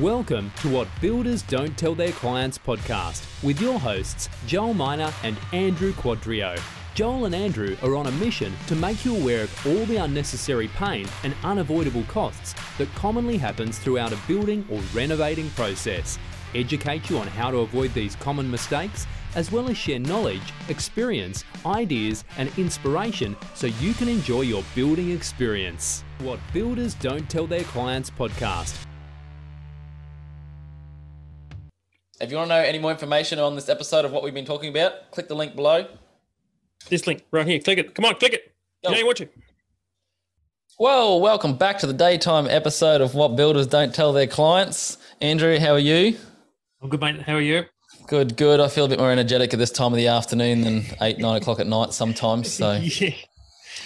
Welcome to What Builders Don't Tell Their Clients podcast with your hosts, Joel Miner and Andrew Quadrio. Joel and Andrew are on a mission to make you aware of all the unnecessary pain and unavoidable costs that commonly happens throughout a building or renovating process, educate you on how to avoid these common mistakes, as well as share knowledge, experience, ideas, and inspiration so you can enjoy your building experience. What Builders Don't Tell Their Clients podcast. If you want to know any more information on this episode of what we've been talking about, click the link below. This link right here. Click it. Come on, click it. Oh. Go. You know you're watching. Well, welcome back to the daytime episode of What Builders Don't Tell Their Clients. Andrew, how are you? I'm good, mate. How are you? Good, good. I feel a bit more energetic at this time of the afternoon than eight, nine o'clock at night sometimes. So yeah.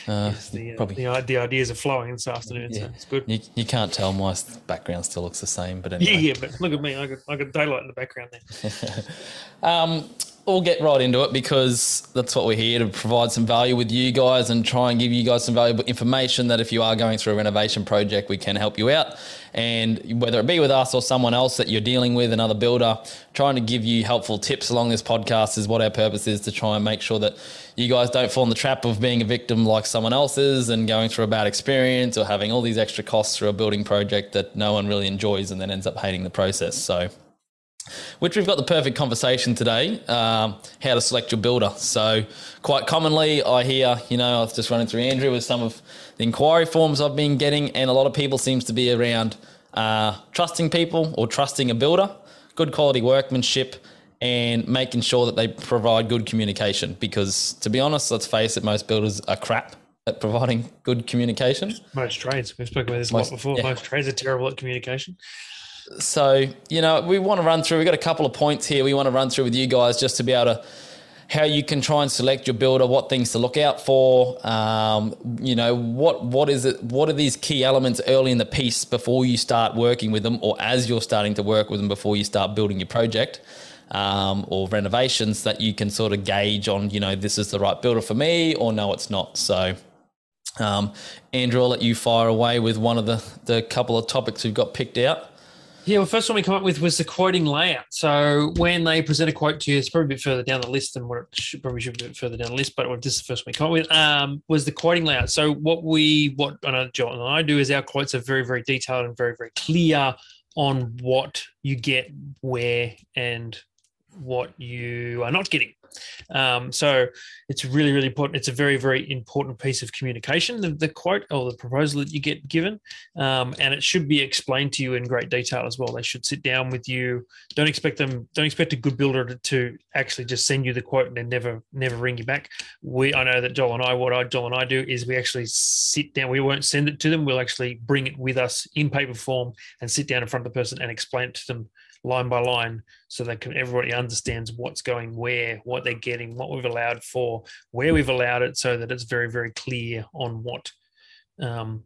Uh, The, uh, probably the, the ideas are flowing this afternoon, so it's good. you, you can't tell my background still looks the same. But anyway. Yeah, yeah, but look at me. I got, I got daylight in the background there. Um, we'll get right into it because that's what we're here to provide some value with you guys and try and give you guys some valuable information that if you are going through a renovation project, we can help you out. And whether it be with us or someone else that you're dealing with, another builder, trying to give you helpful tips along this podcast is what our purpose is to try and make sure that you guys don't fall in the trap of being a victim like someone else's and going through a bad experience or having all these extra costs through a building project that no one really enjoys and then ends up hating the process. So, which we've got the perfect conversation today um, how to select your builder. So, quite commonly, I hear, you know, I was just running through Andrew with some of the inquiry forms I've been getting, and a lot of people seems to be around uh, trusting people or trusting a builder, good quality workmanship, and making sure that they provide good communication. Because, to be honest, let's face it, most builders are crap at providing good communication. Most trades. We've spoken about this a lot before. yeah. Most trades are terrible at communication. So, you know, we want to run through, we've got a couple of points here we want to run through with you guys just to be able to, how you can try and select your builder, what things to look out for, um, you know, what what is it, what are these key elements early in the piece before you start working with them or as you're starting to work with them before you start building your project um, or renovations that you can sort of gauge on, you know, this is the right builder for me or no, it's not. So, um, Andrew, I'll let you fire away with one of the, the couple of topics we've got picked out. Yeah, well, first one we come up with was the quoting layout. So when they present a quote to you, it's probably a bit further down the list than what it should, probably should be a bit further down the list, but this is the first one we come up with, um, was the quoting layout. So what we, what I know John and I do is our quotes are very, very detailed and very, very clear on what you get, where, and what you are not getting. Um, so it's really, really important. It's a very, very important piece of communication, the, the quote or the proposal that you get given um, and it should be explained to you in great detail as well. They should sit down with you. Don't expect them. Don't expect a good builder to, to actually just send you the quote and then never never ring you back. We I know that Joel and I what I Joel and I do is we actually sit down. We won't send it to them. We'll actually bring it with us in paper form and sit down in front of the person and explain it to them line by line so that can everybody understands what's going where, what they're getting, what we've allowed for, where we've allowed it, so that it's very very clear on what. Um,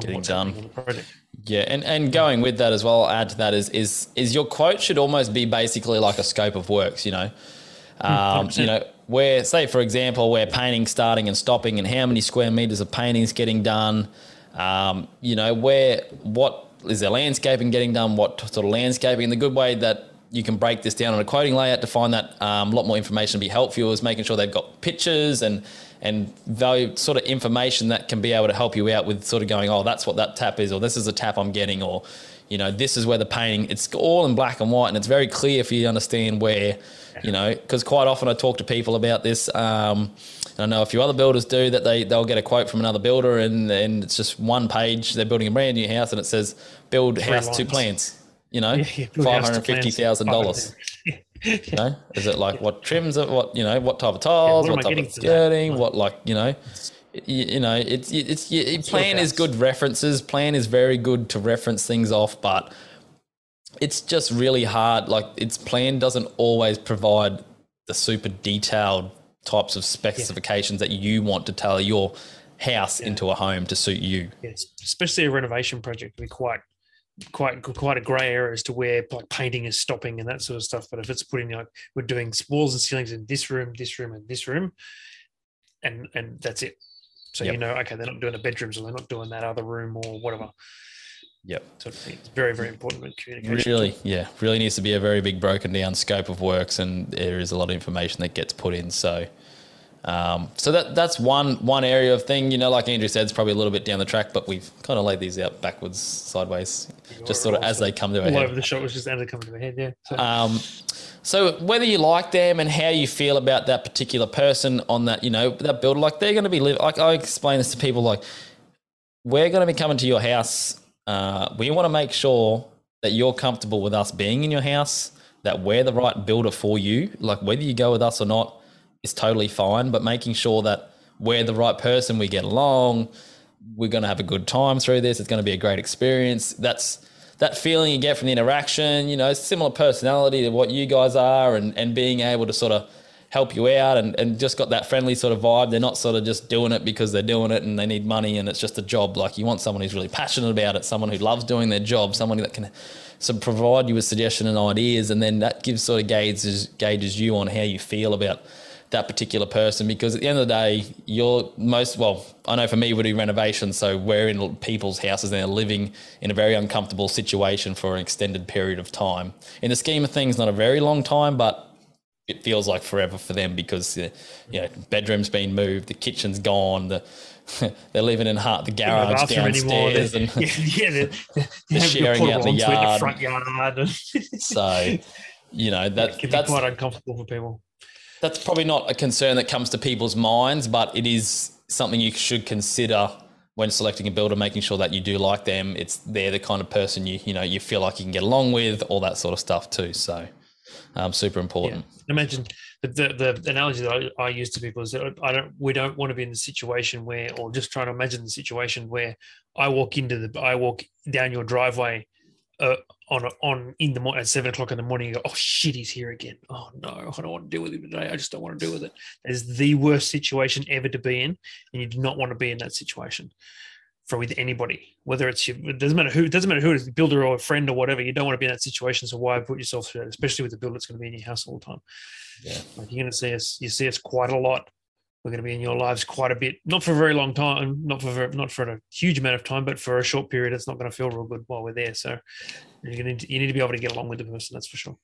getting done. happening on the project. Yeah, and, and going with that as well, I'll add to that is is is your quote should almost be basically like a scope of works, you know. Um, 100%. you know, where say for example, where painting starting and stopping and how many square meters of painting is getting done, um, you know, where what is there landscaping getting done, what sort of landscaping. And the good way that you can break this down on a quoting layout to find that um, a lot more information to be helpful is making sure they've got pictures and and value sort of information that can be able to help you out with sort of going, oh, that's what that tap is, or this is the tap I'm getting, or you know, this is where the painting. It's all in black and white, and it's very clear for you understand where, you know, because quite often I talk to people about this. Um, I know a few other builders do that. They they'll get a quote from another builder, and and it's just one page. They're building a brand new house, and it says build Three house to lines. plans. You know, Yeah, yeah, build five hundred fifty thousand dollars. You know, is it like what trims it? What you know? What type of tiles? what what type of skirting? What like you know? You, you know, it's it's, it's plan is good references. Plan is very good to reference things off, but it's just really hard. Like its plan doesn't always provide the super detailed types of specifications that you want to tailor your house into a home to suit you. Yes, especially a renovation project would be quite quite quite a grey area as to where like painting is stopping and that sort of stuff. But if it's putting like we're doing walls and ceilings in this room, this room, and this room, and and that's it. So Yep. you know, okay, they're not doing the bedrooms or they're not doing that other room or whatever. Yep. Sort of. It's very, very important with communication. Really, yeah, really needs to be a very big broken down scope of works, and there is a lot of information that gets put in. So, um, so that that's one one area of thing. You know, like Andrew said, it's probably a little bit down the track, but we've kind of laid these out backwards, sideways, just sort of as they come to a All head. over the shot was just ended coming to my head. Yeah. So, Um, so whether you like them and how you feel about that particular person on that, you know, that builder, like they're going to be live. Like I explain this to people, like we're going to be coming to your house. Uh, we want to make sure that you're comfortable with us being in your house. That we're the right builder for you. Like whether you go with us or not is totally fine, but making sure that we're the right person, we get along, we're going to have a good time through this. It's going to be a great experience. That's that feeling you get from the interaction, you know, similar personality to what you guys are and, and being able to sort of help you out and, and just got that friendly sort of vibe. They're not sort of just doing it because they're doing it and they need money and it's just a job. Like you want someone who's really passionate about it, someone who loves doing their job, someone that can sort of provide you with suggestion and ideas. And then that gives sort of gauges, gauges you on how you feel about that particular person because at the end of the day, you're most well. I know for me, we do renovations, so we're in people's houses and they're living in a very uncomfortable situation for an extended period of time. In the scheme of things, not a very long time, but it feels like forever for them because uh, you know bedroom's been moved, the kitchen's gone, the they're living in heart the garage anymore. downstairs, and yeah, yeah, they're, They're sharing out the yard. front yard. So you know that that's quite uncomfortable for people. That's probably not a concern that comes to people's minds, but it is something you should consider when selecting a builder, making sure that you do like them. It's they're the kind of person you you know you feel like you can get along with, all that sort of stuff too. So, um, super important. Imagine the, the, the analogy that I, I use to people is that I don't we don't want to be in the situation where or just trying to imagine the situation where I walk into the I walk down your driveway uh, on on in the morning at seven o'clock in the morning. You go, oh shit, he's here again. Oh no, I don't want to deal with him today. I just don't want to deal with it. It's the worst situation ever to be in, and you do not want to be in that situation for with anybody. Whether it's you, it doesn't matter who, it doesn't matter who it is, the builder or a friend or whatever. You don't want to be in that situation. So why put yourself through that, especially with the builder that's going to be in your house all the time. Yeah. Like you're going to see us, you see us quite a lot. We're going to be in your lives quite a bit, not for a very long time, not for very, not for a huge amount of time, but for a short period, it's not going to feel real good while we're there. So you're to, you need to be able to get along with the person. That's for sure.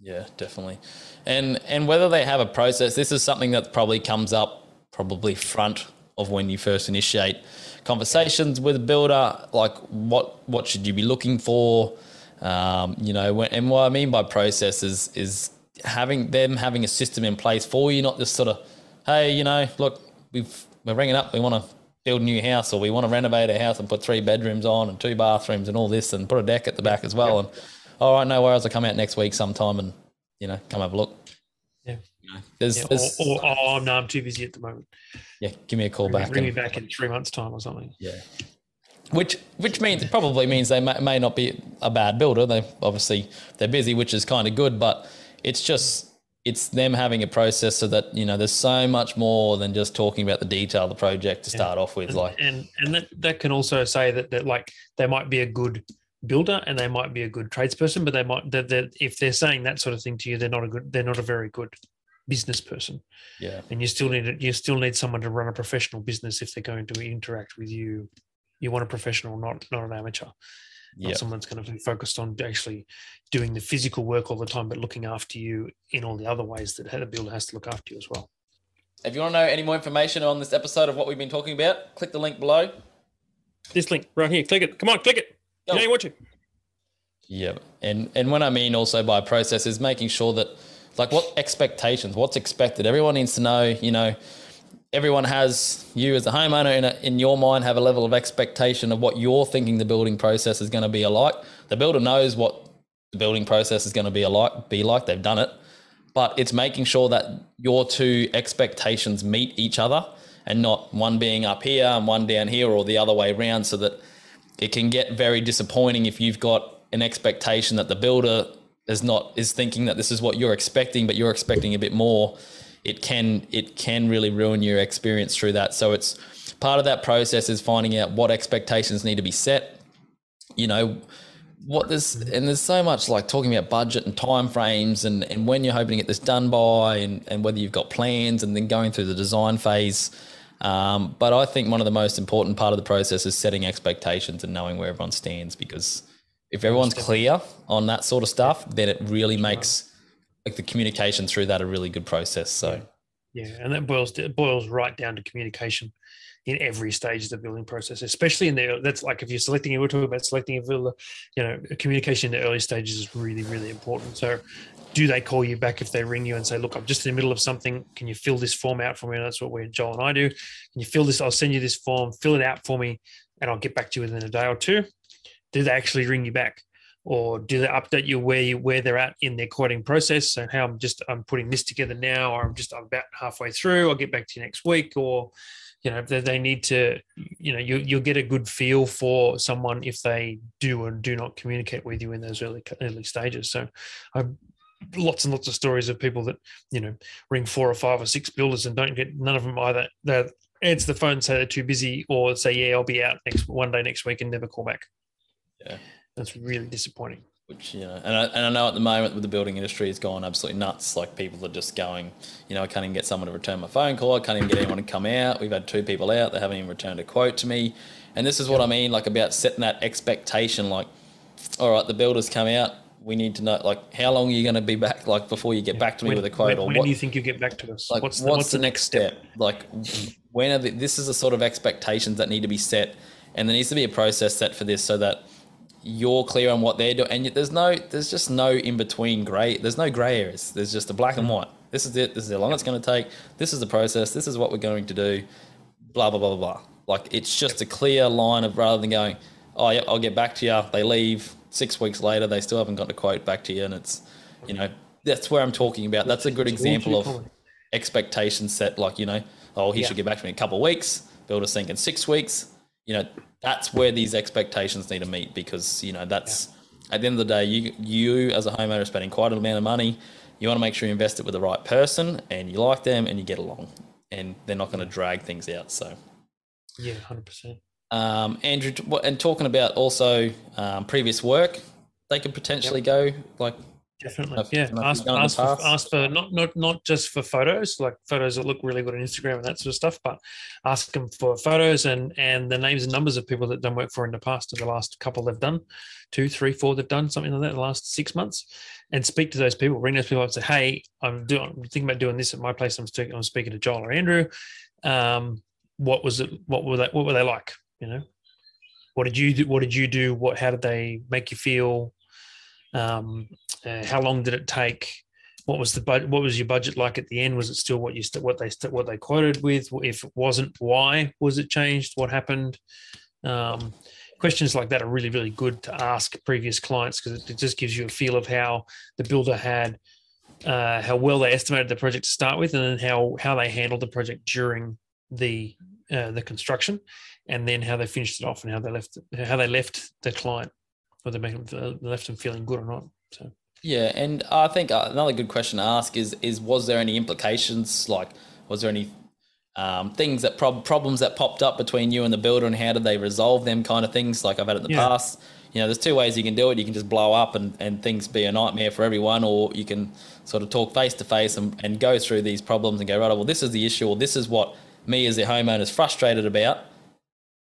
Yeah, definitely. And and whether they have a process, this is something that probably comes up probably front of when you first initiate conversations with a builder. Like what what should you be looking for? Um, you know, when, and what I mean by process is is having them having a system in place for you, not just sort of, hey, you know, look, we've we're ringing up, we want to build a new house or we want to renovate a house and put three bedrooms on and two bathrooms and all this and put a deck at the back as well. And all right, no worries, I'll come out next week sometime and you know come have a look. Yeah. You know, there's, Yeah, there's, or, or oh no, I'm too busy at the moment. yeah, give me a call back. Bring me back in three months' time or something. Yeah. Which which means it probably means they may, may not be a bad builder. They obviously they're busy, which is kind of good, but it's just it's them having a process so that you know there's so much more than just talking about the detail of the project to start off with. and, Like and and that, that can also say that that like they might be a good builder and they might be a good tradesperson, but they might that that if they're saying that sort of thing to you, they're not a good they're not a very good business person. yeah, And you still need you still need someone to run a professional business if they're going to interact with you. You want a professional, not not an amateur. Not yeah, someone that's going to be focused on actually doing the physical work all the time, but looking after you in all the other ways that a builder has to look after you as well. If you want to know any more information on this episode of what we've been talking about, click the link below. This link right here, click it. Come on, click it. Go. You know you want you. Yeah, and and when I mean also by process is making sure that like what expectations, what's expected. Everyone needs to know. You know, everyone has you as a homeowner in a, in your mind have a level of expectation of what you're thinking the building process is going to be alike. The builder knows what the building process is going to be alike. Be like they've done it, but it's making sure that your two expectations meet each other and not one being up here and one down here or the other way around, so that it can get very disappointing if you've got an expectation that the builder is not is thinking that this is what you're expecting, but you're expecting a bit more. It can it can really ruin your experience through that. So it's part of that process is finding out what expectations need to be set. You know, what there's and there's so much like talking about budget and time frames and, and when you're hoping to get this done by and, and whether you've got plans and then going through the design phase Um, but I think one of the most important part of the process is setting expectations and knowing where everyone stands because if everyone's clear on that sort of stuff, then it really makes like the communication through that a really good process. So yeah, and that boils it boils right down to communication in every stage of the building process, especially in the that's like if you're selecting, we're talking about selecting a villa, you know, communication in the early stages is really, really important. So do they call you back if they ring you and say, look, I'm just in the middle of something. Can you fill this form out for me? And that's what we Joel and I do. Can you fill this? I'll send you this form, fill it out for me, and I'll get back to you within a day or two. Do they actually ring you back? Or do they update you where you where they're at in their quoting process? So how I'm just I'm putting this together now, or I'm just I'm about halfway through. I'll get back to you next week, or you know they, they need to you know you, you'll get a good feel for someone if they do and do not communicate with you in those early early stages so i lots and lots of stories of people that you know ring four or five or six builders and don't get none of them either they answer the phone say they're too busy or say yeah i'll be out next one day next week and never call back yeah that's really disappointing. Which you know and I, and I know at the moment with the building industry it's gone absolutely nuts. Like people are just going you know i can't even get someone to return my phone call. I can't even get anyone to come out. We've had two people out. They haven't even returned a quote to me. And this is what i mean like about setting that expectation like all right the builders come out. We need to know like how long are you going to be back like before you get back to me when, with a quote when, or when what do you think you get back to us? Like what's the, what's the, the next step? step? Like when are the, this is the sort of expectations that need to be set. And there needs to be a process set for this so that you're clear on what they're doing and there's no there's just no in between gray there's no gray areas. There's just a black and white. This is it this is how long it's going to take this is the process this is what we're going to do blah blah blah blah blah. Like it's just a clear line of rather than going oh yeah i'll get back to you they leave. Six weeks later they still haven't got a quote back to you and it's you know that's where i'm talking about. That's a good example of expectation set like you know oh he yeah. should get back to me in a couple of weeks builder's thinking six weeks you know that's where these expectations need to meet because you know that's yeah. at the end of the day you you as a homeowner are spending quite an amount of money you want to make sure you invest it with the right person and you like them and you get along and they're not going to drag things out so yeah 100% um, andrew and talking about also um, previous work they could potentially yep. go like Definitely, yeah. Ask, ask for, ask for not not not just for photos, like photos that look really good on Instagram and that sort of stuff, but ask them for photos and and the names and numbers of people that done work for in the past. In the last couple they've done, two, three, four they've done something like that in the last six months, and speak to those people. Ring those people up and say, "Hey, I'm doing, I'm thinking about doing this at my place. I'm speaking, I'm speaking to Joel or Andrew. Um, what was it? What were they? What were they like? You know, what did you do? What did you do? What? How did they make you feel? Um, uh, how long did it take? What was the? What was your budget like at the end? Was it still what you st- what they st- what they quoted with? If it wasn't, why was it changed? What happened? Um, questions like that are really really good to ask previous clients because it just gives you a feel of how the builder had uh, how well they estimated the project to start with, and then how how they handled the project during the uh, the construction, and then how they finished it off and how they left how they left the client whether make them left them feeling good or not. So yeah, and I think uh, another good question to ask is is was there any implications? Like, was there any um, things that prob- problems that popped up between you and the builder, and how did they resolve them? Kind of things like I've had in the yeah. past. You know, there's two ways you can do it. You can just blow up and, and things be a nightmare for everyone, or you can sort of talk face to face and, and go through these problems and go, right, well, this is the issue, or this is what me as the homeowner is frustrated about.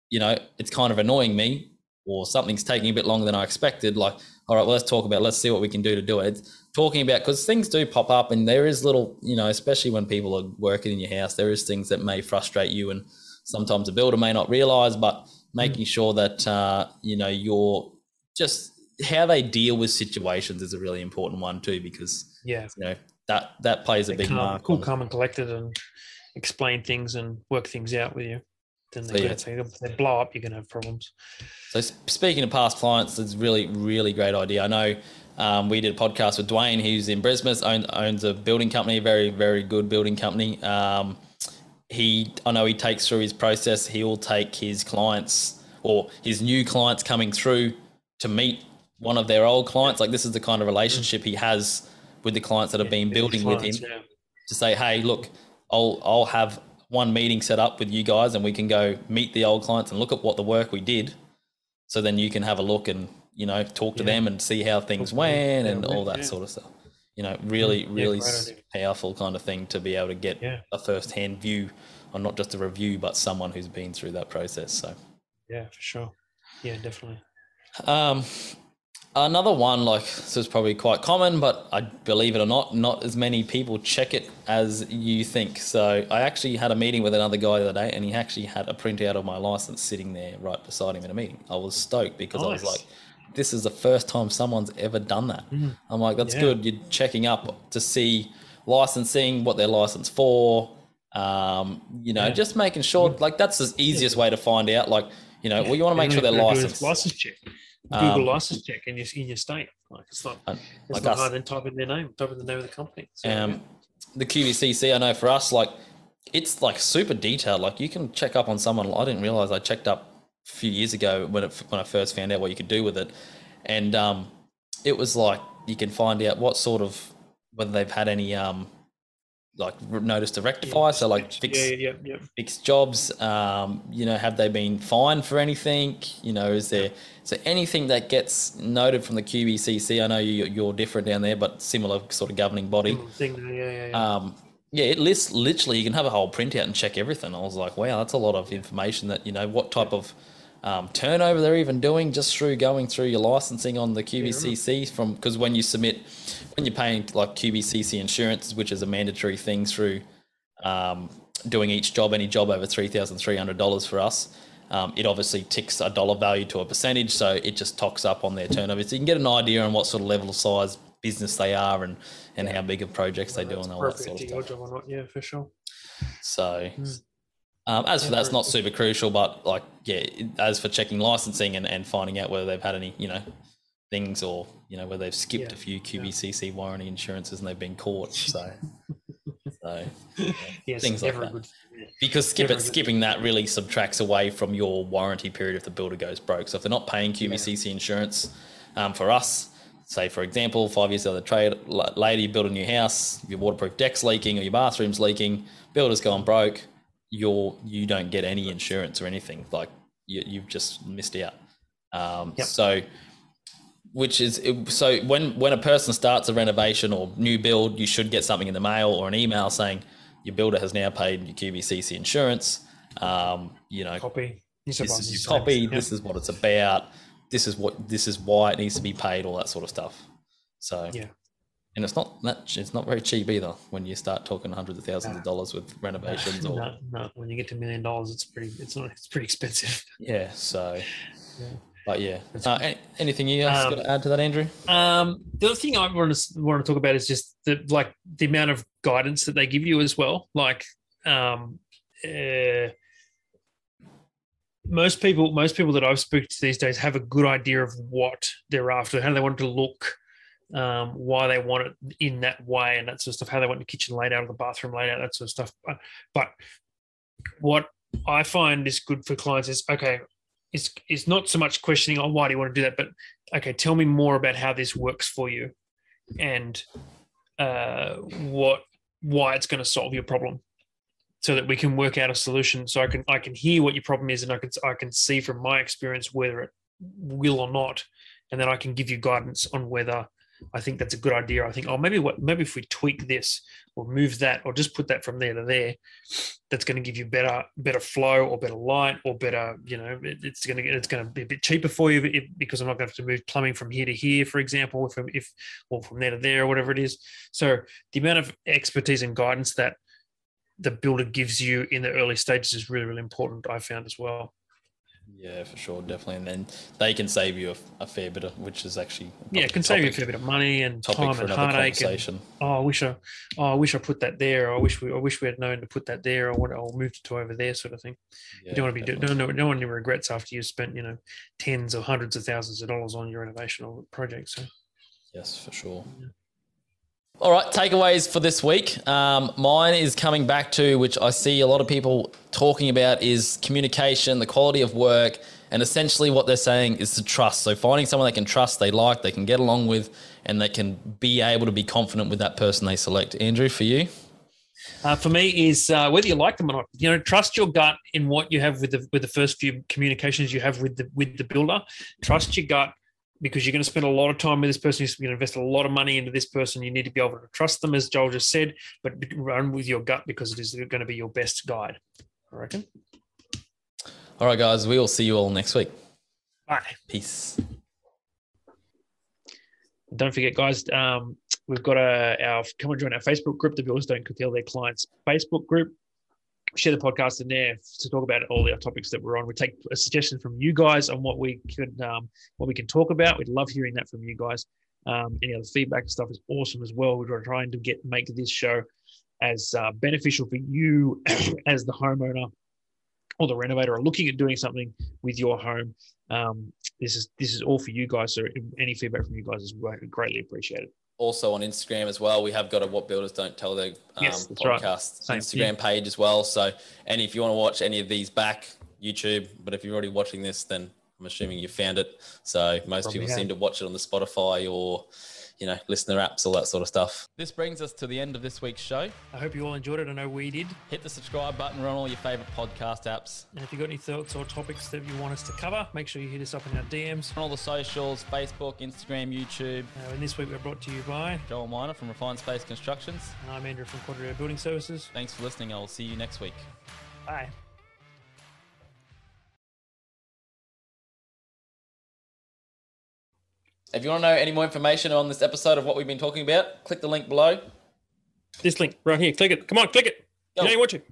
You know, it's kind of annoying me or something's taking a bit longer than I expected, like, all right, well, let's talk about, let's see what we can do to do it. It's talking about, because things do pop up and there is little, you know, especially when people are working in your house, there is things that may frustrate you and sometimes a builder may not realize, but making mm. sure that, uh, you know, you're just how they deal with situations is a really important one too, because, yeah, you know, that, that plays a big calm, mark. Cool, calm and collected and explain things and work things out with you then they, so, yeah. if they blow up, you're going to have problems. So speaking of past clients, it's really, really great idea. I know um, we did a podcast with Dwayne, who's in Brisbane, owns, owns a building company, very, very good building company. Um, he, I know he takes through his process. He will take his clients or his new clients coming through to meet one of their old clients. Like this is the kind of relationship he has with the clients that have been building clients, with him yeah. to say, hey, look, I'll I'll have one meeting set up with you guys and we can go meet the old clients and look at what the work we did. So then you can have a look and, you know, talk to yeah. them and see how things went and all that yeah. sort of stuff. You know, really, really powerful kind of thing to be able to get a first hand view or not just a review, but someone who's been through that process. So, yeah, for sure. Yeah, definitely. Um, another one, like this is probably quite common, but I believe it or not, not as many people check it as you think. So I actually had a meeting with another guy the other day, and he actually had a printout of my license sitting there right beside him in a meeting. I was stoked because nice. I was like, "This is the first time someone's ever done that." Mm. I'm like, "That's yeah. good." You're checking up to see licensing, what they're licensed for. Um, you know, yeah. just making sure. Like that's the easiest way to find out. Like, you know, well, you want to make sure they're licensed. License check. Google um, license check in your in your state. Like it's not uh, it's like not us, hard than typing their name, typing the name of the company. So, um, yeah. the QBCC, I know for us, like it's like super detailed. Like you can check up on someone. I didn't realize I checked up a few years ago when it, when I first found out what you could do with it, and um, it was like you can find out what sort of whether they've had any um, like notice to rectify. Yeah, so like fix, yeah, yeah, yeah. fix jobs. Um, you know, have they been fined for anything? You know, is there there anything that gets noted from the QBCC? I know you, you're different down there, but similar sort of governing body. Thing, yeah, yeah. Um, yeah, it lists literally. You can have a whole printout and check everything. I was like, wow, that's a lot of information. That you know, what type of um, turnover they're even doing just through going through your licensing on the QBCC from because when you submit when you're paying like QBCC insurance, which is a mandatory thing through um, doing each job, any job over three thousand three hundred dollars for us. Um, it obviously ticks a dollar value to a percentage, so it just tocks up on their turnover. So you can get an idea on what sort of level of size business they are and, and how big of projects they do and all that sort of stuff. Yeah, for sure. So, mm. Um, as for that's not super crucial, but like yeah, as for checking licensing and, and finding out whether they've had any you know things or you know whether they've skipped yeah. a few QBCC warranty insurances and they've been caught. So, so yeah, yes, things like that. Good. Because skip it, skipping that really subtracts away from your warranty period if the builder goes broke. So if they're not paying QBCC yeah. insurance um, for us, say for example, five years of the trade, lady built a new house, your waterproof deck's leaking or your bathroom's leaking, builder's gone broke you're you don't get any insurance or anything. Like you, you've just missed out. Um, yep. So, which is so when when a person starts a renovation or new build, you should get something in the mail or an email saying your builder has now paid your QBCC insurance. Um, you know, copy. This is your copy. Yep. This is what it's about. This is what this is why it needs to be paid. All that sort of stuff. So yeah, and it's not that it's not very cheap either when you start talking hundreds of thousands of dollars with renovations or no, no. when you get to a million dollars it's pretty it's not it's pretty expensive. Yeah so yeah. but yeah. Uh, anything you guys um, got to add to that andrew? um the other thing i want to want to talk about is just the like the amount of guidance that they give you as well. Like um uh, most people most people that i've spoken to these days have a good idea of what they're after how they want to look um, why they want it in that way and that sort of stuff, how they want the kitchen laid out or the bathroom laid out, that sort of stuff. But, but what I find is good for clients is okay, it's it's not so much questioning, oh, why do you want to do that? But okay, tell me more about how this works for you and uh, what why it's going to solve your problem so that we can work out a solution so i can i can hear what your problem is and i can i can see from my experience whether it will or not and then i can give you guidance on whether I think that's a good idea. I think, oh, maybe what, maybe if we tweak this or move that or just put that from there to there, that's going to give you better, better flow or better light or better, you know, it, it's going to, it's going to be a bit cheaper for you if, because I'm not going to have to move plumbing from here to here, for example, from if, or from there to there or whatever it is. So the amount of expertise and guidance that the builder gives you in the early stages is really, really important. I found as well. Yeah, for sure, definitely. And then they can save you a, a fair bit of, which is actually yeah, it can save you a fair bit of money and time and heartache. And, oh, I wish I, oh, I wish I put that there. I wish we, I wish we had known to put that there, or, or moved it to over there, sort of thing. Yeah, you don't want to be doing no, no, no one regrets after you spent you know tens or hundreds of thousands of dollars on your renovation or project. So yes, for sure. Yeah. All right, takeaways for this week. Um, mine is coming back to, which I see a lot of people talking about, is communication, the quality of work, and essentially what they're saying is to trust. So finding someone they can trust, they like, they can get along with, and they can be able to be confident with that person they select. Andrew, for you? Uh, for me, is uh, whether you like them or not. You know, trust your gut in what you have with the with the first few communications you have with the with the builder. Trust your gut because you're going to spend a lot of time with this person. You're going to invest a lot of money into this person. You need to be able to trust them, as Joel just said, but run with your gut because it is going to be your best guide. I reckon. All right, guys. We will see you all next week. Bye. Peace. Don't forget, guys. Um, we've got a, our come and join our Facebook group. The Builders Don't Tell Their Clients Facebook group. Share the podcast in there to talk about all the topics that we're on. We take a suggestion from you guys on what we could, um, what we can talk about. We'd love hearing that from you guys. Um, any other feedback and stuff is awesome as well. We're trying to get make this show as uh, beneficial for you as the homeowner or the renovator are looking at doing something with your home, um, this is this is all for you guys. So any feedback from you guys is greatly appreciated. Also on Instagram as well, we have got a "What Builders Don't Tell Their" um, yes, podcast right. Instagram page as well. So, and if you want to watch any of these back, YouTube. But if you're already watching this, then I'm assuming you found it. So most Probably people have. seem to watch it on the Spotify or you know, listener apps, all that sort of stuff. This brings us to the end of this week's show. I hope you all enjoyed it. I know we did. Hit the subscribe button. We're on all your favorite podcast apps. And if you've got any thoughts or topics that you want us to cover, make sure you hit us up in our DMs. On all the socials Facebook, Instagram, YouTube. Uh, and this week we're brought to you by Joel Miner from Refined Space Constructions. And I'm Andrew from Quadrio Building Services. Thanks for listening. I'll see you next week. Bye. If you want to know any more information on this episode of what we've been talking about, click the link below. This link right here. Click it. Come on, click it. Go. You know you watch it.